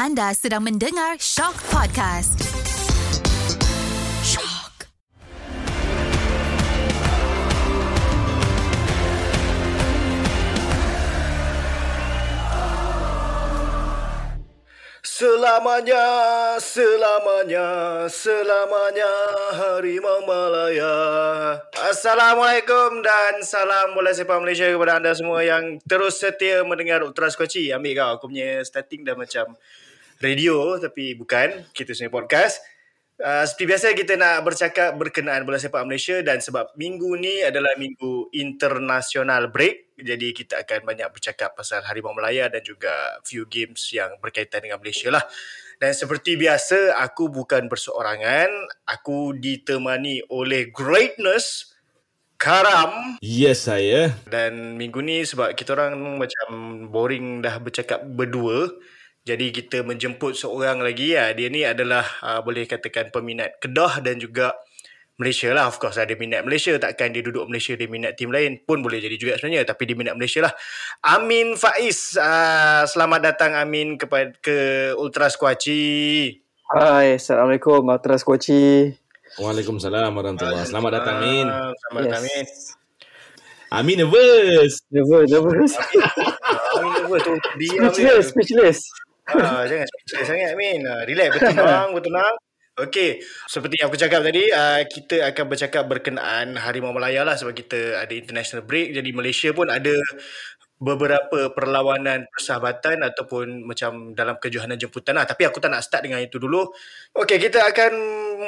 Anda sedang mendengar Shock Podcast. Shock. Selamanya, selamanya, selamanya Harimau Malaya. Assalamualaikum dan salam bola sepak Malaysia kepada anda semua yang terus setia mendengar Ultra Skoci. Ambil kau, aku punya starting dah macam radio tapi bukan. Kita sebenarnya podcast. Uh, seperti biasa kita nak bercakap berkenaan bola sepak Malaysia dan sebab minggu ni adalah minggu international break jadi kita akan banyak bercakap pasal Harimau Melaya dan juga few games yang berkaitan dengan Malaysia lah. Dan seperti biasa aku bukan berseorangan, aku ditemani oleh greatness Karam Yes saya dan minggu ni sebab kita orang macam boring dah bercakap berdua jadi kita menjemput seorang lagi ya. Dia ni adalah uh, boleh katakan peminat Kedah dan juga Malaysia lah. Of course ada minat Malaysia. Takkan dia duduk Malaysia dia minat tim lain pun boleh jadi juga sebenarnya. Tapi dia minat Malaysia lah. Amin Faiz. Uh, selamat datang Amin kepada ke Ultra Squatchy. Hai, Assalamualaikum Ultra Squatchy. Waalaikumsalam warahmatullahi Selamat datang Amin Selamat datang Amin. Amin nervous Nervous, nervous. Amin nervous tu. Speechless, speechless. Ah, jangan speechless sangat Amin. Ah, relax, bertenang, bertenang. Okey, seperti yang aku cakap tadi, uh, kita akan bercakap berkenaan Harimau Melaya lah sebab kita ada international break. Jadi Malaysia pun ada beberapa perlawanan persahabatan ataupun macam dalam kejohanan jemputan lah. Tapi aku tak nak start dengan itu dulu. Okey, kita akan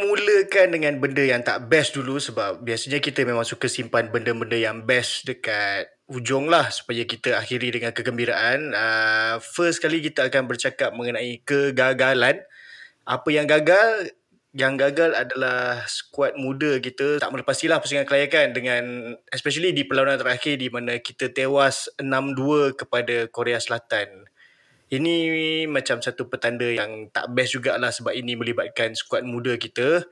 mulakan dengan benda yang tak best dulu sebab biasanya kita memang suka simpan benda-benda yang best dekat hujung lah supaya kita akhiri dengan kegembiraan. Uh, first kali kita akan bercakap mengenai kegagalan. Apa yang gagal? Yang gagal adalah skuad muda kita tak melepasilah pusingan kelayakan dengan especially di perlawanan terakhir di mana kita tewas 6-2 kepada Korea Selatan. Ini macam satu petanda yang tak best jugalah sebab ini melibatkan skuad muda kita.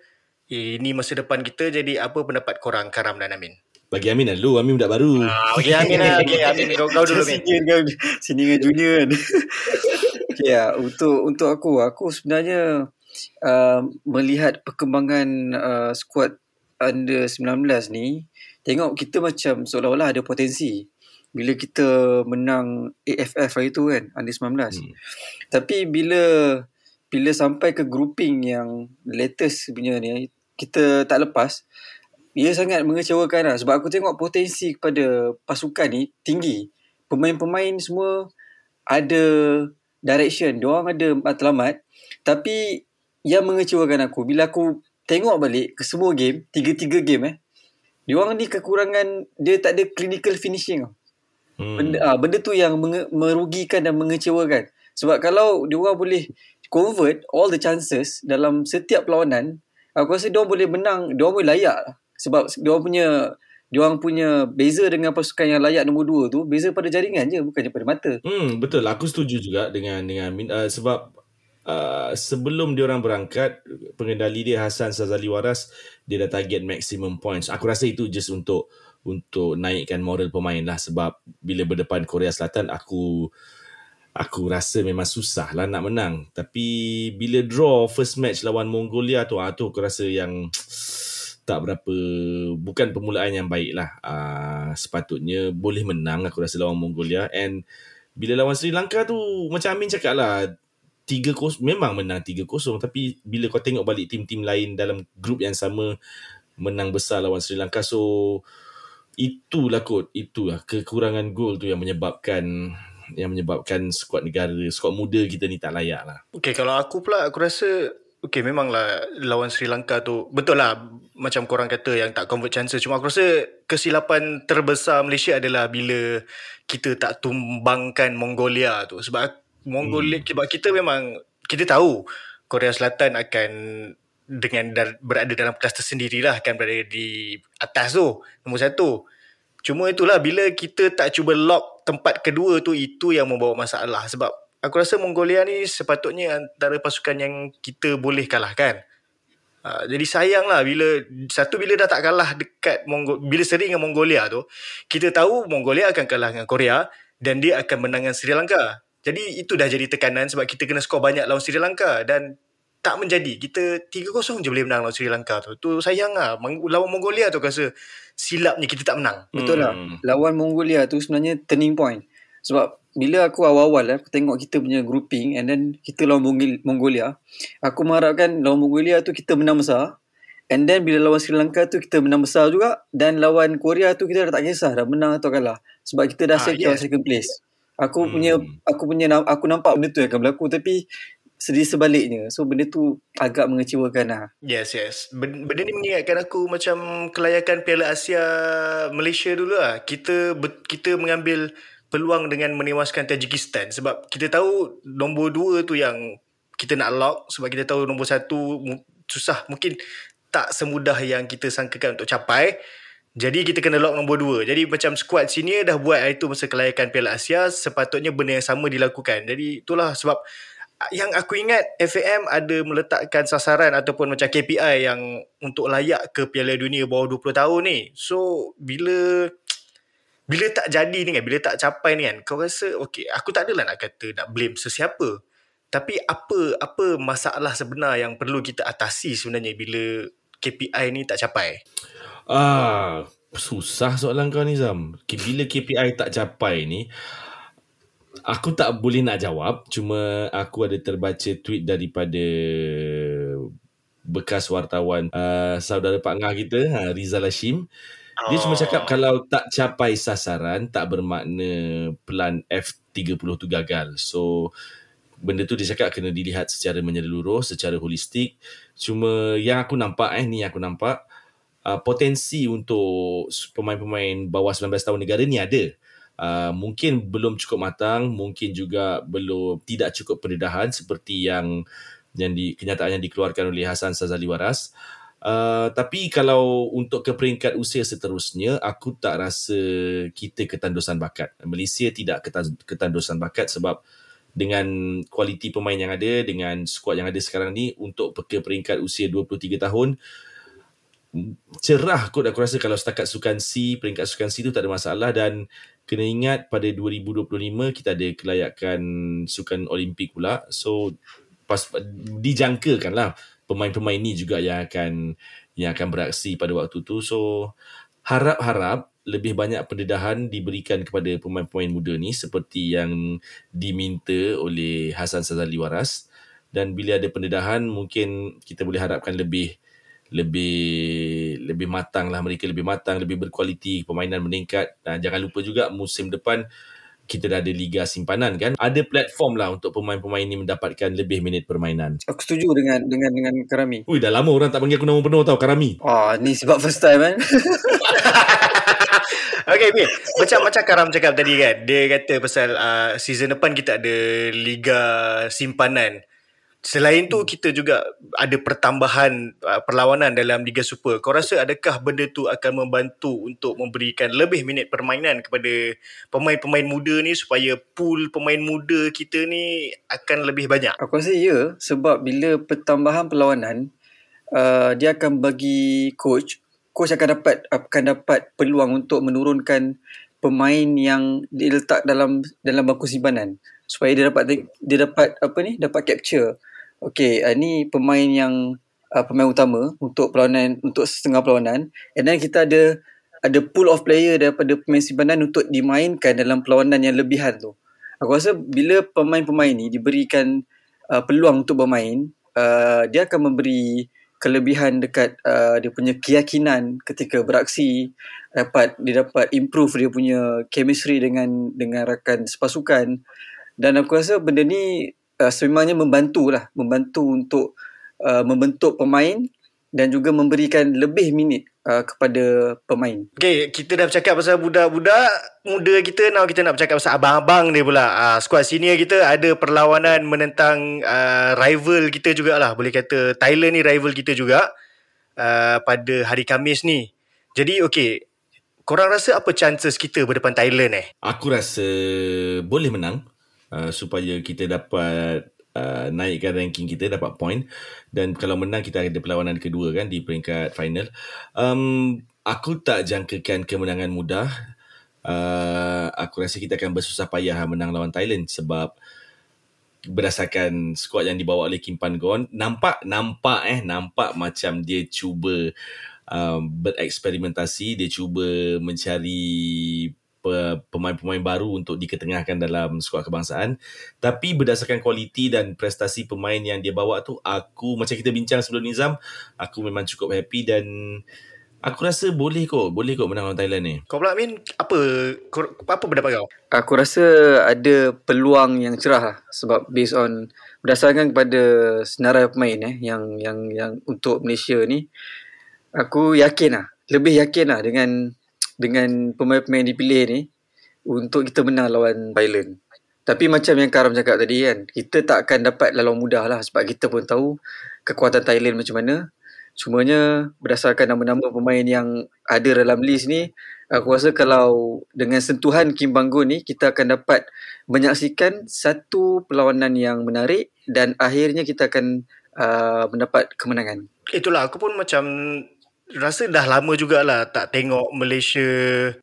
Ini masa depan kita jadi apa pendapat korang Karam dan Amin? Bagi Amin dulu Amin budak baru Ah, okay, Amin lah. Okay, Amin kau, kau dulu Amin. Dengan, senior dengan junior kan. okay, ya, untuk untuk aku, aku sebenarnya uh, melihat perkembangan uh, skuad under 19 ni, tengok kita macam seolah-olah ada potensi. Bila kita menang AFF hari tu kan, under 19. Hmm. Tapi bila bila sampai ke grouping yang latest punya ni, kita tak lepas, ia sangat mengecewakan lah. Sebab aku tengok potensi kepada pasukan ni tinggi. Pemain-pemain semua ada direction. Diorang ada matlamat. Tapi yang mengecewakan aku, bila aku tengok balik ke semua game, tiga-tiga game eh, diorang ni kekurangan, dia tak ada clinical finishing tau. hmm. Benda, ah, benda tu yang menge- merugikan dan mengecewakan. Sebab kalau diorang boleh convert all the chances dalam setiap perlawanan, aku rasa diorang boleh menang, diorang boleh layak lah. Sebab diorang punya diorang punya beza dengan pasukan yang layak nombor dua tu, beza pada jaringan je, bukannya pada mata. Hmm, betul. Aku setuju juga dengan dengan uh, sebab uh, sebelum dia orang berangkat pengendali dia Hasan Sazali Waras dia dah target maximum points. Aku rasa itu just untuk untuk naikkan moral pemain lah sebab bila berdepan Korea Selatan aku aku rasa memang susah lah nak menang. Tapi bila draw first match lawan Mongolia tu, ah, tu aku rasa yang tak berapa bukan permulaan yang baik lah. Uh, sepatutnya boleh menang aku rasa lawan Mongolia and bila lawan Sri Lanka tu macam Amin cakap lah 3-0 memang menang 3-0 tapi bila kau tengok balik tim-tim lain dalam grup yang sama menang besar lawan Sri Lanka so itulah kot itulah kekurangan gol tu yang menyebabkan yang menyebabkan skuad negara skuad muda kita ni tak layak lah Okay, kalau aku pula aku rasa Okay, memanglah lawan Sri Lanka tu betul lah macam korang kata yang tak convert chances. Cuma aku rasa kesilapan terbesar Malaysia adalah bila kita tak tumbangkan Mongolia tu. Sebab Mongolia, hmm. sebab kita memang kita tahu Korea Selatan akan dengan dar, berada dalam kelas tersendiri lah akan berada di atas tu nombor satu. Cuma itulah bila kita tak cuba lock tempat kedua tu itu yang membawa masalah sebab aku rasa Mongolia ni sepatutnya antara pasukan yang kita boleh kalahkan. Uh, jadi sayang lah bila satu bila dah tak kalah dekat Mongol bila sering dengan Mongolia tu kita tahu Mongolia akan kalah dengan Korea dan dia akan menang dengan Sri Lanka Jadi itu dah jadi tekanan sebab kita kena skor banyak lawan Sri Lanka dan tak menjadi. Kita 3-0 je boleh menang lawan Sri Lanka tu. Tu sayang lah. Lawan Mongolia tu rasa silapnya kita tak menang. Betul lah. Hmm. Lawan Mongolia tu sebenarnya turning point. Sebab bila aku awal-awal eh, aku tengok kita punya grouping and then kita lawan Mongol- Mongolia, aku mengharapkan lawan Mongolia tu kita menang besar. And then bila lawan Sri Lanka tu kita menang besar juga dan lawan Korea tu kita dah tak kisah dah menang atau kalah. Sebab kita dah Ah, secure yes. second place. Aku Hmm. punya aku punya aku nampak benda tu yang akan berlaku tapi sedih sebaliknya. So benda tu agak mengecewakan lah. Yes, yes. Ben- Benda ni mengingatkan aku macam kelayakan Piala Asia Malaysia dulu lah. Kita kita mengambil peluang dengan menewaskan Tajikistan sebab kita tahu nombor dua tu yang kita nak lock sebab kita tahu nombor satu mu- susah mungkin tak semudah yang kita sangkakan untuk capai. Jadi kita kena lock nombor dua. Jadi macam squad senior dah buat hari tu masa kelayakan Piala Asia sepatutnya benda yang sama dilakukan. Jadi itulah sebab yang aku ingat FAM ada meletakkan sasaran ataupun macam KPI yang untuk layak ke Piala Dunia bawah 20 tahun ni. So bila bila tak jadi ni kan, bila tak capai ni kan, kau rasa okay, aku tak adalah nak kata nak blame sesiapa. Tapi apa apa masalah sebenar yang perlu kita atasi sebenarnya bila KPI ni tak capai? Ah, susah soalan kau ni Zam. Bila KPI tak capai ni, aku tak boleh nak jawab. Cuma aku ada terbaca tweet daripada bekas wartawan uh, saudara Pak Ngah kita, ha, Rizal Hashim. Dia cuma cakap kalau tak capai sasaran, tak bermakna plan F30 tu gagal. So, benda tu dia cakap kena dilihat secara menyeluruh, secara holistik. Cuma yang aku nampak, eh, ni yang aku nampak, uh, potensi untuk pemain-pemain bawah 19 tahun negara ni ada. Uh, mungkin belum cukup matang, mungkin juga belum tidak cukup pendedahan seperti yang yang di kenyataan yang dikeluarkan oleh Hasan Sazali Waras. Uh, tapi kalau untuk ke peringkat usia seterusnya, aku tak rasa kita ketandusan bakat. Malaysia tidak ketan- ketandusan bakat sebab dengan kualiti pemain yang ada, dengan skuad yang ada sekarang ni untuk ke peringkat usia 23 tahun, cerah kot aku rasa kalau setakat sukan C, peringkat sukan C tu tak ada masalah dan kena ingat pada 2025 kita ada kelayakan sukan Olimpik pula. So pas dijangkakan lah pemain-pemain ni juga yang akan yang akan beraksi pada waktu tu. So harap-harap lebih banyak pendedahan diberikan kepada pemain-pemain muda ni seperti yang diminta oleh Hasan Sazali Waras dan bila ada pendedahan mungkin kita boleh harapkan lebih lebih lebih matang lah mereka lebih matang lebih berkualiti permainan meningkat dan jangan lupa juga musim depan kita dah ada liga simpanan kan ada platform lah untuk pemain-pemain ni mendapatkan lebih minit permainan Aku setuju dengan dengan dengan Karami. Ui dah lama orang tak panggil aku nama penuh tau Karami Ah, ni sebab first time kan. Okay, Bin. Macam macam Karam cakap tadi kan. Dia kata pasal uh, season depan kita ada Liga Simpanan. Selain tu kita juga ada pertambahan uh, perlawanan dalam Liga Super. Kau rasa adakah benda tu akan membantu untuk memberikan lebih minit permainan kepada pemain-pemain muda ni supaya pool pemain muda kita ni akan lebih banyak? Aku rasa ya sebab bila pertambahan perlawanan uh, dia akan bagi coach coach akan dapat akan dapat peluang untuk menurunkan pemain yang diletak dalam dalam bangku simpanan supaya dia dapat dia dapat apa ni dapat capture okey uh, ni pemain yang uh, pemain utama untuk perlawanan untuk setengah perlawanan. And then kita ada ada pool of player daripada pemain simpanan untuk dimainkan dalam perlawanan yang lebihan tu. Aku rasa bila pemain-pemain ni diberikan uh, peluang untuk bermain uh, dia akan memberi kelebihan dekat uh, dia punya keyakinan ketika beraksi dapat dia dapat improve dia punya chemistry dengan dengan rakan sepasukan. Dan aku rasa benda ni uh, sememangnya membantu lah membantu untuk uh, membentuk pemain dan juga memberikan lebih minit uh, kepada pemain Okay, kita dah bercakap pasal budak-budak muda kita. Now kita nak bercakap pasal abang-abang dia pula. Uh, squad senior kita ada perlawanan menentang uh, rival kita jugalah. Boleh kata Thailand ni rival kita juga uh, pada hari Khamis ni. Jadi okay, korang rasa apa chances kita berdepan Thailand eh? Aku rasa boleh menang uh, supaya kita dapat uh, naikkan ranking kita dapat point dan kalau menang kita ada perlawanan kedua kan di peringkat final. Um, aku tak jangkakan kemenangan mudah uh, aku rasa kita akan bersusah payah menang lawan Thailand sebab berdasarkan skuad yang dibawa oleh Kim Pan Gon nampak nampak eh nampak macam dia cuba um, bereksperimentasi dia cuba mencari pemain-pemain baru untuk diketengahkan dalam skuad kebangsaan tapi berdasarkan kualiti dan prestasi pemain yang dia bawa tu aku macam kita bincang sebelum Nizam aku memang cukup happy dan aku rasa boleh kot boleh kot menang lawan Thailand ni Kau pula Min, apa apa pendapat kau? Aku rasa ada peluang yang cerah lah. sebab based on berdasarkan kepada senarai pemain eh yang yang yang untuk Malaysia ni aku yakin lah lebih yakin lah dengan dengan pemain-pemain dipilih ni untuk kita menang lawan Thailand. Tapi macam yang Karam cakap tadi kan, kita tak akan dapat laluan mudah lah sebab kita pun tahu kekuatan Thailand macam mana. Cumanya berdasarkan nama-nama pemain yang ada dalam list ni, aku rasa kalau dengan sentuhan Kim Banggun ni, kita akan dapat menyaksikan satu perlawanan yang menarik dan akhirnya kita akan uh, mendapat kemenangan. Itulah aku pun macam rasa dah lama jugalah tak tengok Malaysia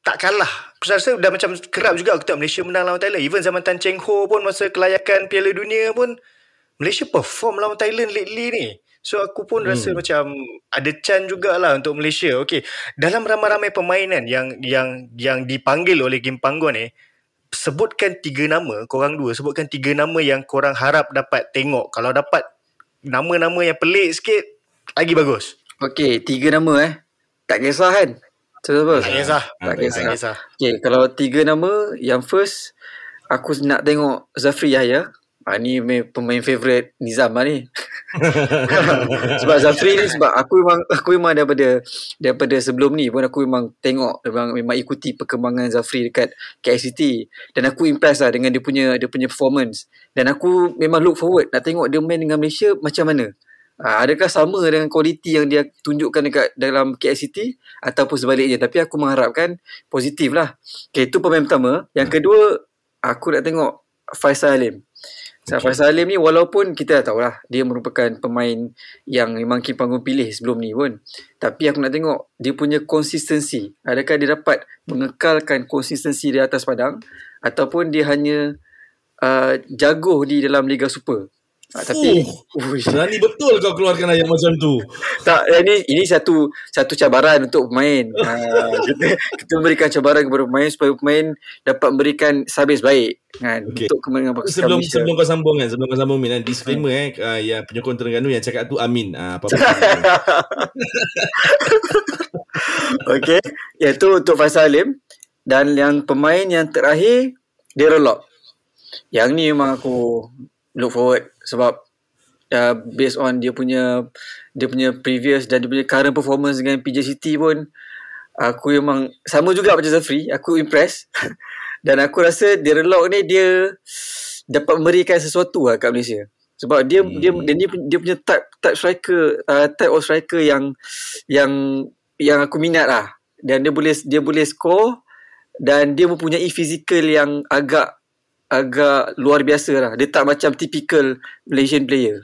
tak kalah. Aku rasa dah macam kerap juga aku tengok Malaysia menang lawan Thailand. Even zaman Tan Cheng Ho pun masa kelayakan Piala Dunia pun Malaysia perform lawan Thailand lately ni. So aku pun hmm. rasa macam ada chance jugalah untuk Malaysia. Okay, dalam ramai-ramai pemain kan yang yang yang dipanggil oleh Kim Panggon ni, sebutkan tiga nama, korang dua, sebutkan tiga nama yang korang harap dapat tengok. Kalau dapat nama-nama yang pelik sikit, lagi bagus. Okey, tiga nama eh. Tak kisah kan? Siapa? Tak kisah. Tak kisah. Tak kisah. Okay, kalau tiga nama, yang first, aku nak tengok Zafri Yahya. Ha, ni pemain favourite Nizam lah ni. sebab Zafri ni sebab aku memang aku memang daripada daripada sebelum ni pun aku memang tengok memang memang ikuti perkembangan Zafri dekat KICT dan aku impress lah dengan dia punya dia punya performance dan aku memang look forward nak tengok dia main dengan Malaysia macam mana. Ha, adakah sama dengan kualiti yang dia tunjukkan dekat dalam KICT ataupun sebaliknya tapi aku mengharapkan positif lah. Okay, itu pemain pertama. Yang kedua, aku nak tengok Faisal Alim. Okay. Faisal Alim ni walaupun kita dah tahulah dia merupakan pemain yang memang Kim Panggung pilih sebelum ni pun. Tapi aku nak tengok dia punya konsistensi. Adakah dia dapat mengekalkan konsistensi di atas padang ataupun dia hanya uh, jago di dalam Liga Super. Ha, tapi Uish. Berani betul kau keluarkan ayat macam tu. tak ini ini satu satu cabaran untuk pemain. Ha, kita kita memberikan cabaran kepada pemain supaya pemain dapat memberikan servis baik kan Okey. untuk kemenangan pasukan Sebelum Malaysia. sebelum kau sambung kan, sebelum kau sambung Min, kan, disclaimer eh uh, yang penyokong Terengganu yang cakap tu Amin. Ah apa Okey, iaitu untuk Faisal Alim dan yang pemain yang terakhir Darren Lock. Yang ni memang aku look forward sebab uh, based on dia punya dia punya previous dan dia punya current performance dengan PJ City pun aku memang sama juga macam Zafri, aku impress. dan aku rasa Darren Lock ni dia dapat memberikan sesuatu lah kat Malaysia. Sebab dia hmm. dia dia dia, dia punya type type striker uh, type of striker yang yang yang aku minat lah. Dan dia boleh dia boleh score dan dia mempunyai fizikal yang agak agak luar biasa lah. Dia tak macam typical Malaysian player.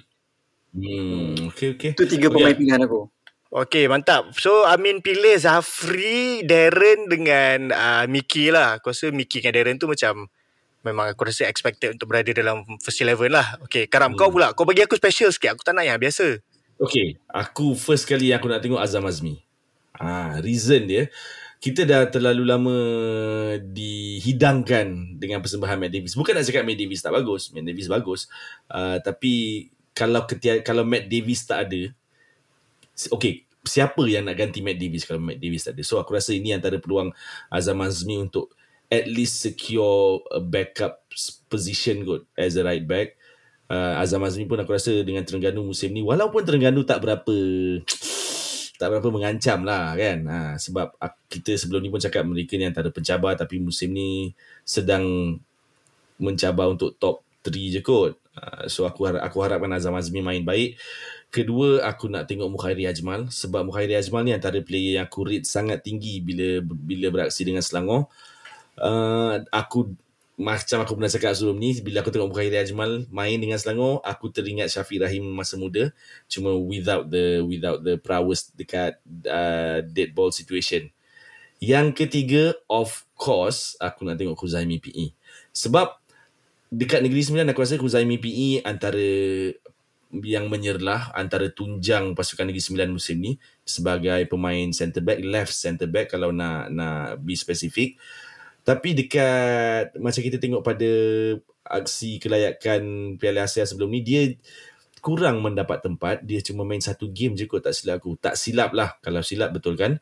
Hmm, okey okey. Itu tiga pemain pilihan aku. Okay, mantap. So, Amin pilih Zafri, Darren dengan uh, Mickey lah. Aku rasa Mickey dengan Darren tu macam memang aku rasa expected untuk berada dalam first eleven lah. Okay, Karam, hmm. kau pula. Kau bagi aku special sikit. Aku tak nak yang biasa. Okay, aku first kali aku nak tengok Azam Azmi. Ah, reason dia kita dah terlalu lama dihidangkan dengan persembahan Matt Davis. Bukan nak cakap Matt Davis tak bagus, Matt Davis bagus. Uh, tapi kalau ketia, kalau Matt Davis tak ada, okay, siapa yang nak ganti Matt Davis kalau Matt Davis tak ada? So aku rasa ini antara peluang Azam Azmi untuk at least secure a backup position kot as a right back. Uh, Azam Azmi pun aku rasa dengan Terengganu musim ni walaupun Terengganu tak berapa tak berapa mengancam lah kan? Ha, sebab kita sebelum ni pun cakap mereka ni antara pencabar tapi musim ni sedang mencabar untuk top 3 je kot. Ha, so aku harap, aku harapkan Azam Azmi main baik. Kedua aku nak tengok Mukhairi Ajmal. Sebab Mukhairi Ajmal ni antara player yang aku rate sangat tinggi bila bila beraksi dengan Selangor. Uh, aku macam aku pernah cakap sebelum ni bila aku tengok Mukhairi Ajmal main dengan Selangor aku teringat Syafiq Rahim masa muda cuma without the without the prowess dekat uh, dead ball situation Yang ketiga, of course, aku nak tengok Kuzaimi PE. Sebab dekat Negeri Sembilan aku rasa Kuzaimi PE antara yang menyerlah antara tunjang pasukan Negeri Sembilan musim ni sebagai pemain centre back, left centre back kalau nak nak be spesifik. Tapi dekat macam kita tengok pada aksi kelayakan Piala Asia sebelum ni dia kurang mendapat tempat. Dia cuma main satu game je kot tak silap aku. Tak silap lah kalau silap betul kan.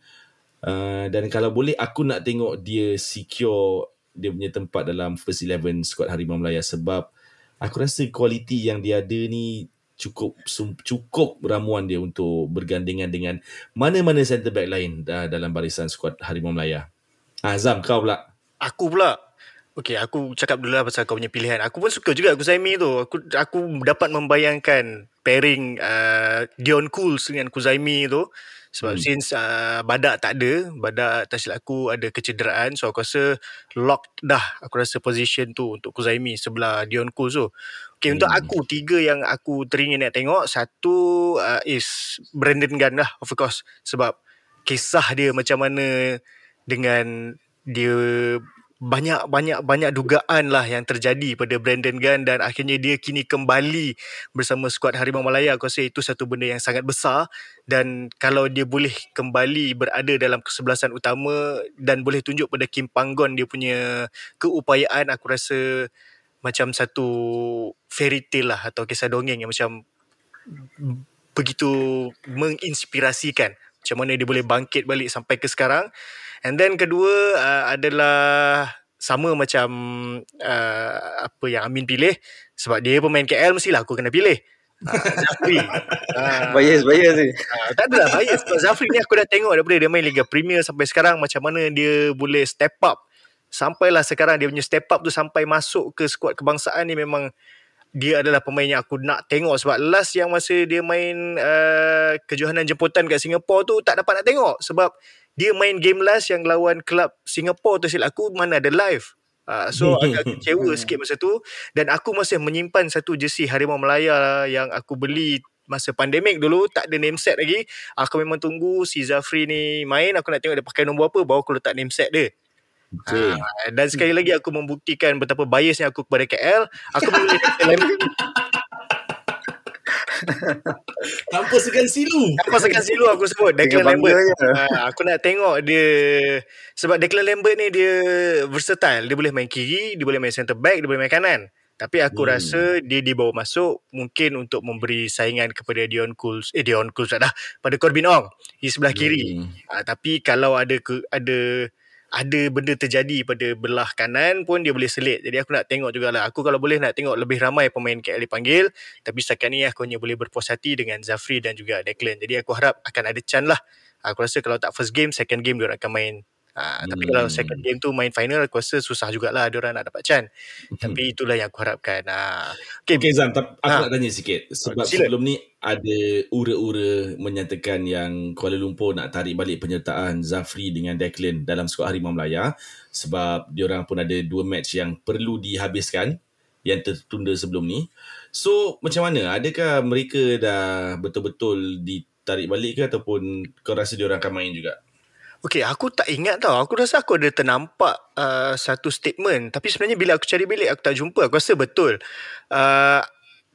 Uh, dan kalau boleh aku nak tengok dia secure dia punya tempat dalam first 11 squad Harimau Melaya sebab aku rasa kualiti yang dia ada ni cukup cukup ramuan dia untuk bergandingan dengan mana-mana centre back lain dalam barisan skuad Harimau Melaya. Azam kau pula. Aku pula. Okay, aku cakap dulu lah pasal kau punya pilihan. Aku pun suka juga Kuzaimi tu. Aku aku dapat membayangkan pairing uh, Dion Cools dengan Kuzaimi tu. Sebab hmm. since uh, Badak tak ada, Badak tak silap aku ada kecederaan. So aku rasa lock dah aku rasa position tu untuk Kuzaimi sebelah Dion Kuz tu. Okay, hmm. untuk aku tiga yang aku teringin nak tengok. Satu uh, is Brandon Gunn lah of course. Sebab kisah dia macam mana dengan dia banyak banyak banyak dugaan lah yang terjadi pada Brandon Gunn dan akhirnya dia kini kembali bersama skuad Harimau Malaya. Aku rasa itu satu benda yang sangat besar dan kalau dia boleh kembali berada dalam kesebelasan utama dan boleh tunjuk pada Kim Panggon dia punya keupayaan aku rasa macam satu fairy tale lah atau kisah dongeng yang macam begitu menginspirasikan macam mana dia boleh bangkit balik sampai ke sekarang And then kedua uh, adalah sama macam uh, apa yang Amin pilih sebab dia pemain KL mestilah aku kena pilih. Uh, Zafri. Uh, bias, bias ni. Uh, tak adalah bias. Sebab Zafri ni aku dah tengok daripada dia main Liga Premier sampai sekarang macam mana dia boleh step up. Sampailah sekarang dia punya step up tu sampai masuk ke skuad kebangsaan ni memang dia adalah pemain yang aku nak tengok sebab last yang masa dia main uh, kejohanan jemputan kat Singapura tu tak dapat nak tengok sebab dia main game last yang lawan klub Singapore tu silap aku mana ada live. Uh, so agak kecewa sikit masa tu dan aku masih menyimpan satu jersey Harimau Melaya yang aku beli masa pandemik dulu tak ada name set lagi. Aku memang tunggu si Zafri ni main aku nak tengok dia pakai nombor apa baru aku letak name set dia. Okay. Uh, dan sekali lagi aku membuktikan betapa biasnya aku kepada KL. Aku boleh Tanpa segan silu. Tanpa segan silu aku sebut. Declan Lambert. Ha, aku nak tengok dia. Sebab Declan Lambert ni dia versatile. Dia boleh main kiri, dia boleh main centre back, dia boleh main kanan. Tapi aku hmm. rasa dia dibawa masuk mungkin untuk memberi saingan kepada Dion Cools. Eh Dion Cools dah. Pada Corbin Ong. Di sebelah kiri. Hmm. Ha, tapi kalau ada ke, ada ada benda terjadi pada belah kanan pun dia boleh selit. Jadi aku nak tengok jugalah. Aku kalau boleh nak tengok lebih ramai pemain KL dipanggil. Tapi setakat ni aku hanya boleh berpuas hati dengan Zafri dan juga Declan. Jadi aku harap akan ada chance lah. Aku rasa kalau tak first game, second game dia akan main Ha, hmm. Tapi kalau second game tu main final aku rasa susah jugalah ada orang nak dapat can. Hmm. Tapi itulah yang aku harapkan. Ha. Okay. okay Zam, aku ha. nak tanya sikit. Sebab Sila. sebelum ni ada ura-ura menyatakan yang Kuala Lumpur nak tarik balik penyertaan Zafri dengan Declan dalam skuad Harimau Melaya. Sebab diorang pun ada dua match yang perlu dihabiskan yang tertunda sebelum ni. So macam mana? Adakah mereka dah betul-betul ditarik balik ke ataupun kau rasa diorang akan main juga? Okay, aku tak ingat tau. Aku rasa aku ada ternampak uh, satu statement. Tapi sebenarnya bila aku cari bilik, aku tak jumpa. Aku rasa betul. Uh,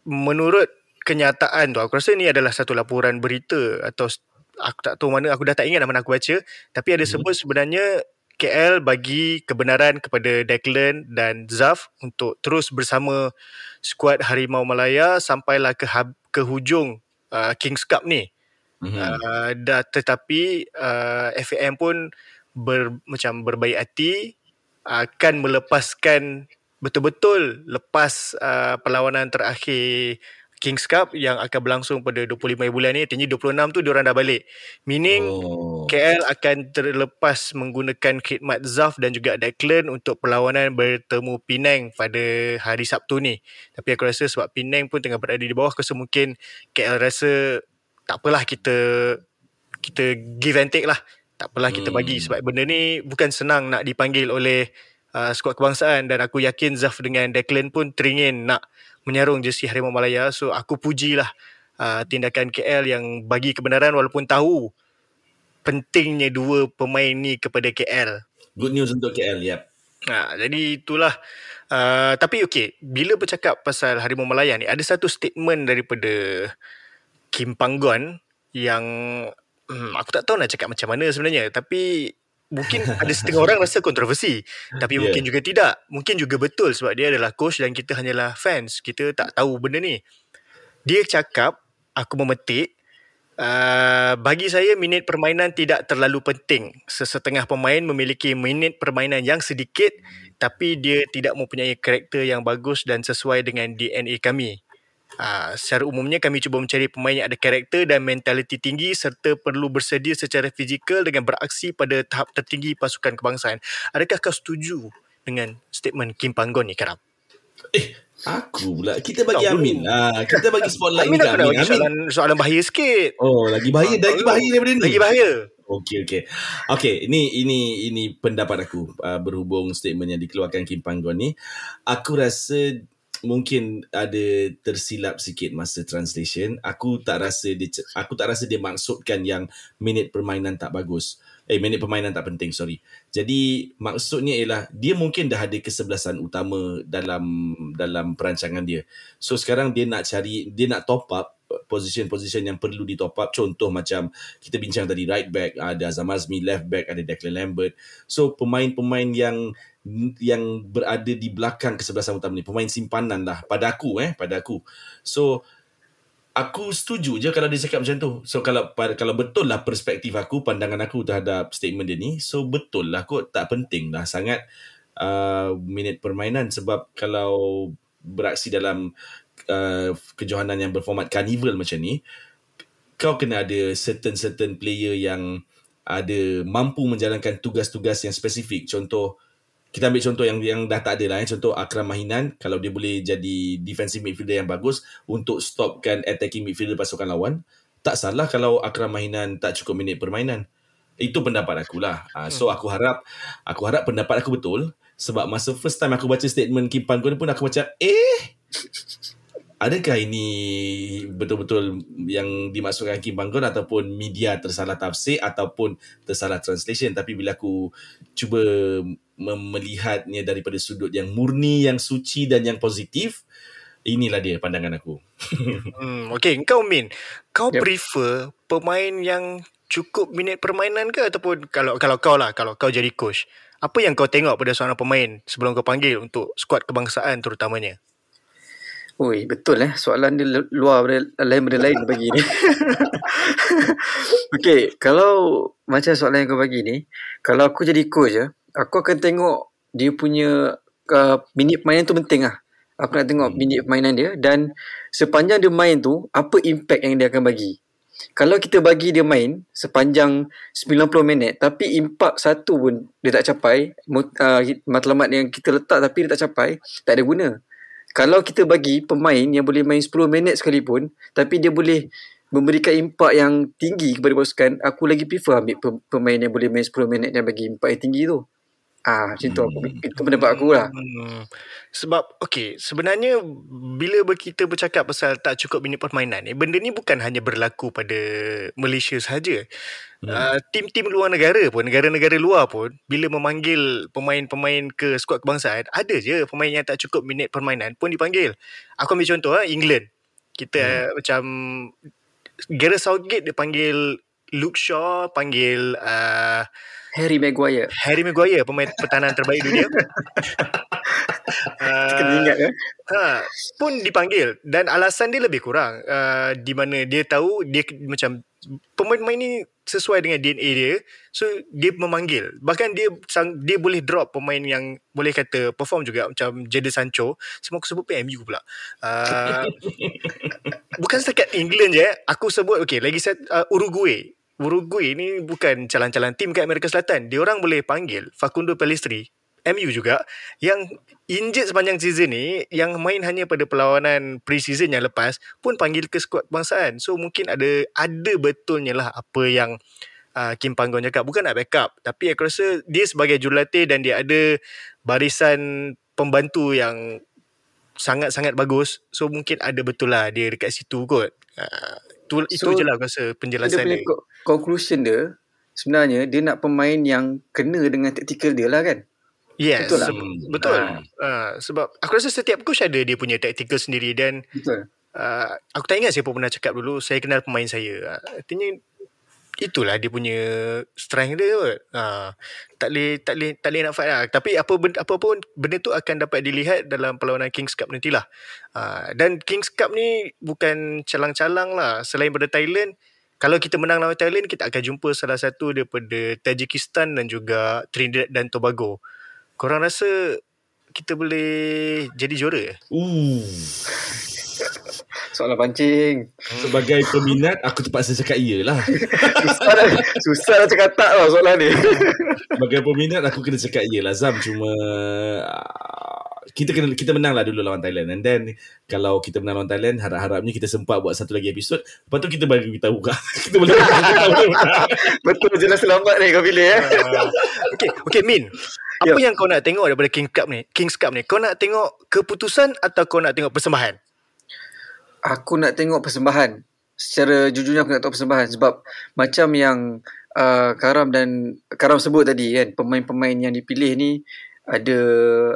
menurut kenyataan tu, aku rasa ni adalah satu laporan berita atau aku tak tahu mana, aku dah tak ingat mana aku baca. Tapi ada hmm. sebut sebenarnya KL bagi kebenaran kepada Declan dan Zaf untuk terus bersama skuad Harimau Malaya sampailah ke, ke hujung uh, Kings Cup ni. Mm-hmm. Uh, dah tetapi uh, FAM pun ber, macam berbaik hati akan melepaskan betul-betul lepas uh, perlawanan terakhir Kings Cup yang akan berlangsung pada 25 bulan ni tinggi 26 tu diorang dah balik meaning oh. KL akan terlepas menggunakan khidmat Zaf dan juga Declan untuk perlawanan bertemu Penang pada hari Sabtu ni tapi aku rasa sebab Penang pun tengah berada di bawah aku mungkin KL rasa tak apalah kita kita give and take lah. Tak apalah kita bagi hmm. sebab benda ni bukan senang nak dipanggil oleh uh, skuad kebangsaan dan aku yakin Zaf dengan Declan pun teringin nak menyarung jersey Harimau Malaya. So aku pujilah uh, tindakan KL yang bagi kebenaran walaupun tahu pentingnya dua pemain ni kepada KL. Good news untuk KL, yep. Ha, jadi itulah. Uh, tapi okey, bila bercakap pasal Harimau Malaya ni, ada satu statement daripada Kim Panggon yang hmm, aku tak tahu nak cakap macam mana sebenarnya. Tapi mungkin ada setengah orang rasa kontroversi. Tapi Yeah. mungkin juga tidak. Mungkin juga betul sebab dia adalah coach dan kita hanyalah fans. Kita tak tahu benda ni. Dia cakap, aku memetik, Uh, bagi saya minit permainan tidak terlalu penting. Sesetengah pemain memiliki minit permainan yang sedikit tapi dia tidak mempunyai karakter yang bagus dan sesuai dengan DNA kami. Uh, secara umumnya kami cuba mencari pemain yang ada karakter dan mentaliti tinggi serta perlu bersedia secara fizikal dengan beraksi pada tahap tertinggi pasukan kebangsaan. Adakah kau setuju dengan statement Kim Panggon ni, Karam? Eh, aku pula. Kita bagi Tak, Amin. Ha, kita bagi spotlight Amin ni aku kat nak Amin. bagi Amin. soalan, soalan bahaya sikit. Oh, lagi bahaya, lagi bahaya daripada ni. Lagi bahaya. Okey okey. Okey, ini ini ini pendapat aku uh, berhubung statement yang dikeluarkan Kim Panggon ni. Aku rasa mungkin ada tersilap sikit masa translation. Aku tak rasa dia aku tak rasa dia maksudkan yang minit permainan tak bagus. Eh minit permainan tak penting, sorry. Jadi maksudnya ialah dia mungkin dah ada kesebelasan utama dalam dalam perancangan dia. So sekarang dia nak cari dia nak top up position-position yang perlu di top up contoh macam kita bincang tadi right back ada Azam Azmi left back ada Declan Lambert so pemain-pemain yang yang berada di belakang kesebelasan utama ni pemain simpanan lah pada aku eh pada aku. So aku setuju je kalau dia cakap macam tu. So kalau kalau betul lah perspektif aku pandangan aku terhadap statement dia ni so betul lah kot. Tak penting lah sangat uh, minit permainan. Sebab kalau beraksi dalam uh, kejohanan yang berformat carnival macam ni kau kena ada certain-certain player yang ada mampu menjalankan tugas-tugas yang spesifik. Contoh kita ambil contoh yang yang dah tak ada lah eh. contoh Akram Mahinan kalau dia boleh jadi defensive midfielder yang bagus untuk stopkan attacking midfielder pasukan lawan tak salah kalau Akram Mahinan tak cukup minit permainan. Itu pendapat aku lah. Uh, so aku harap aku harap pendapat aku betul sebab masa first time aku baca statement Kim Pan pun aku macam eh adakah ini betul-betul yang dimaksudkan Kim Banggon ataupun media tersalah tafsir ataupun tersalah translation? Tapi bila aku cuba melihatnya daripada sudut yang murni yang suci dan yang positif inilah dia pandangan aku Hmm, okay, kau Min, kau Yep. yep. prefer pemain yang cukup minit permainan ke ataupun kalau kalau kau lah, kalau kau jadi coach, apa yang kau tengok pada seorang pemain sebelum kau panggil untuk skuad kebangsaan terutamanya? Oi, betul eh. Soalan dia lu- luar daripada lain benda lain bagi ni. okay, kalau macam soalan yang kau bagi ni, kalau aku jadi coach ya, aku akan tengok dia punya uh, minit permainan tu penting lah. Aku nak tengok minit permainan dia dan sepanjang dia main tu, apa impact yang dia akan bagi. Kalau kita bagi dia main sepanjang 90 minit tapi impak satu pun dia tak capai, uh, matlamat yang kita letak tapi dia tak capai, tak ada guna. Kalau kita bagi pemain yang boleh main 10 minit sekalipun tapi dia boleh memberikan impak yang tinggi kepada pasukan, aku lagi prefer ambil pe- pemain yang boleh main 10 minit dan bagi impak yang tinggi tu. Ah, macam tu aku itu pendapat aku lah. Hmm, sebab okay, sebenarnya bila kita bercakap pasal tak cukup minit permainan ni, benda ni bukan hanya berlaku pada Malaysia sahaja. Hmm. Uh, tim-tim luar negara pun, negara-negara luar pun bila memanggil pemain-pemain ke skuad kebangsaan, ada je pemain yang tak cukup minit permainan pun dipanggil. Aku ambil contoh ah England. Kita hmm. macam Gareth Southgate dia panggil Luke Shaw, panggil uh, Harry Maguire. Harry Maguire pemain pertahanan terbaik dunia. Uh, ingat eh. ha, pun dipanggil dan alasan dia lebih kurang uh, di mana dia tahu dia macam pemain-pemain ni sesuai dengan DNA dia so dia memanggil bahkan dia sang, dia boleh drop pemain yang boleh kata perform juga macam Jadon Sancho semua aku sebut PMU pula uh, bukan setakat England je eh. aku sebut okay lagi set, uh, Uruguay Uruguay ni bukan calang-calang tim kat Amerika Selatan dia orang boleh panggil Facundo Pellistri MU juga yang injured sepanjang season ni yang main hanya pada perlawanan pre-season yang lepas pun panggil ke skuad kebangsaan. So mungkin ada ada betulnya lah apa yang uh, Kim Panggon cakap. Bukan nak backup tapi aku rasa dia sebagai jurulatih dan dia ada barisan pembantu yang sangat-sangat bagus. So mungkin ada betul lah dia dekat situ kot. Uh, itu, itu So, je lah aku rasa Dia penjelasan punya dia. co- conclusion dia sebenarnya dia nak pemain yang kena dengan taktikal dia lah kan. Yes, Betul lah. se- betul. Ah. Uh, sebab aku rasa setiap coach ada dia punya tactical sendiri dan Betul. uh, aku tak ingat siapa pernah cakap dulu saya kenal pemain saya. Uh, artinya itulah dia punya strength dia kot. Uh, tak boleh tak boleh tak boleh nak fight lah. Tapi apa benda, apa pun benda tu akan dapat dilihat dalam perlawanan Kings Cup nantilah. Uh, dan Kings Cup ni bukan calang-calang lah. Selain pada Thailand, kalau kita menang lawan Thailand, kita akan jumpa salah satu daripada Tajikistan dan juga Trinidad dan Tobago. Korang rasa kita boleh jadi juara? Uh, Soalan pancing. sebagai peminat aku terpaksa cakap ya lah. Susah dah, susah dah cakap tak lah soalan ni. Sebagai peminat aku kena cakap ya lah Zam cuma uh, kita kena kita menang lah dulu lawan Thailand and then kalau kita menang lawan Thailand harap-harapnya kita sempat buat satu lagi episod lepas tu kita bagi kita buka kita boleh. Betul je lah selamat ni kau pilih eh. Uh, okay, okay Min. Apa Ya. yang kau nak tengok daripada King Cup ni? Kings Cup ni. Kau nak tengok keputusan atau kau nak tengok persembahan? Aku nak tengok persembahan. Secara jujurnya aku nak tengok persembahan sebab macam yang uh, Karam dan Karam sebut tadi kan pemain-pemain yang dipilih ni ada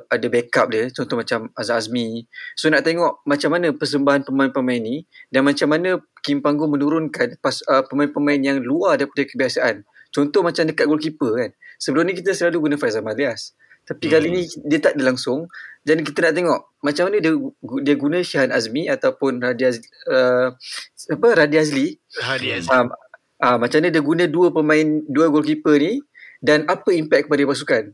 ada backup dia contoh macam Azhar Azmi. So nak tengok macam mana persembahan pemain-pemain ni dan macam mana Kim Panggung menurunkan pas, uh, pemain-pemain yang luar daripada kebiasaan. Contoh macam dekat goalkeeper kan. Sebelum ni kita selalu guna Faizal Malias. Tapi hmm. kali ni dia tak ada langsung. Jadi kita nak tengok macam mana dia dia guna Syahan Azmi ataupun Radi Azli, uh, apa Radi Azli. Hadiah. Um, uh, macam mana dia guna dua pemain dua goalkeeper ni dan apa impact kepada pasukan.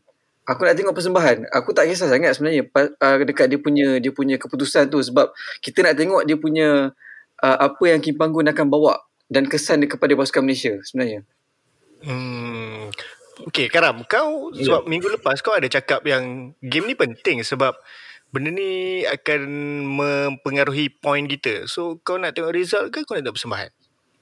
Aku nak tengok persembahan. Aku tak kisah sangat sebenarnya uh, dekat dia punya dia punya keputusan tu sebab kita nak tengok dia punya uh, apa yang Kim Panggun akan bawa dan kesan dia kepada pasukan Malaysia sebenarnya. Hmm. Okay, Karam. Kau, Ya. sebab minggu lepas kau ada cakap yang game ni penting sebab benda ni akan mempengaruhi point kita. So, kau nak tengok result ke kau nak tengok persembahan?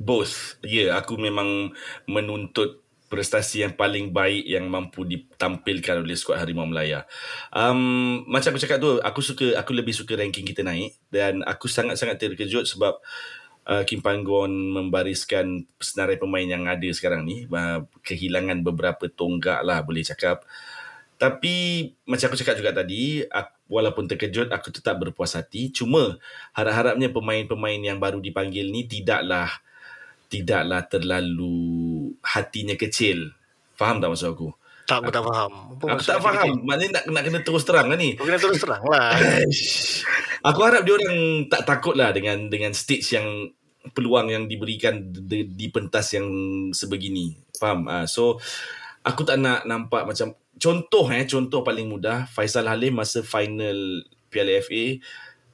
both ya yeah, aku memang menuntut prestasi yang paling baik yang mampu ditampilkan oleh skuad Harimau Melaya. Um, macam aku cakap tu, aku suka aku lebih suka ranking kita naik dan aku sangat-sangat terkejut sebab uh, Kim Panggon membariskan senarai pemain yang ada sekarang ni uh, kehilangan beberapa tonggak lah boleh cakap. Tapi macam aku cakap juga tadi, aku, walaupun terkejut aku tetap berpuas hati. Cuma harap-harapnya pemain-pemain yang baru dipanggil ni tidaklah tidaklah terlalu hatinya kecil. Faham tak maksud aku? Tak, aku tak faham. Apa Aku tak faham. kecil? Maknanya nak, nak kena terus terang lah ni. Kena terus terang lah. Aku harap dia orang tak takut lah dengan dengan stage yang peluang yang diberikan di, di pentas yang sebegini. Faham? Uh, so aku tak nak nampak macam contoh eh contoh paling mudah Faisal Halim masa final Piala FA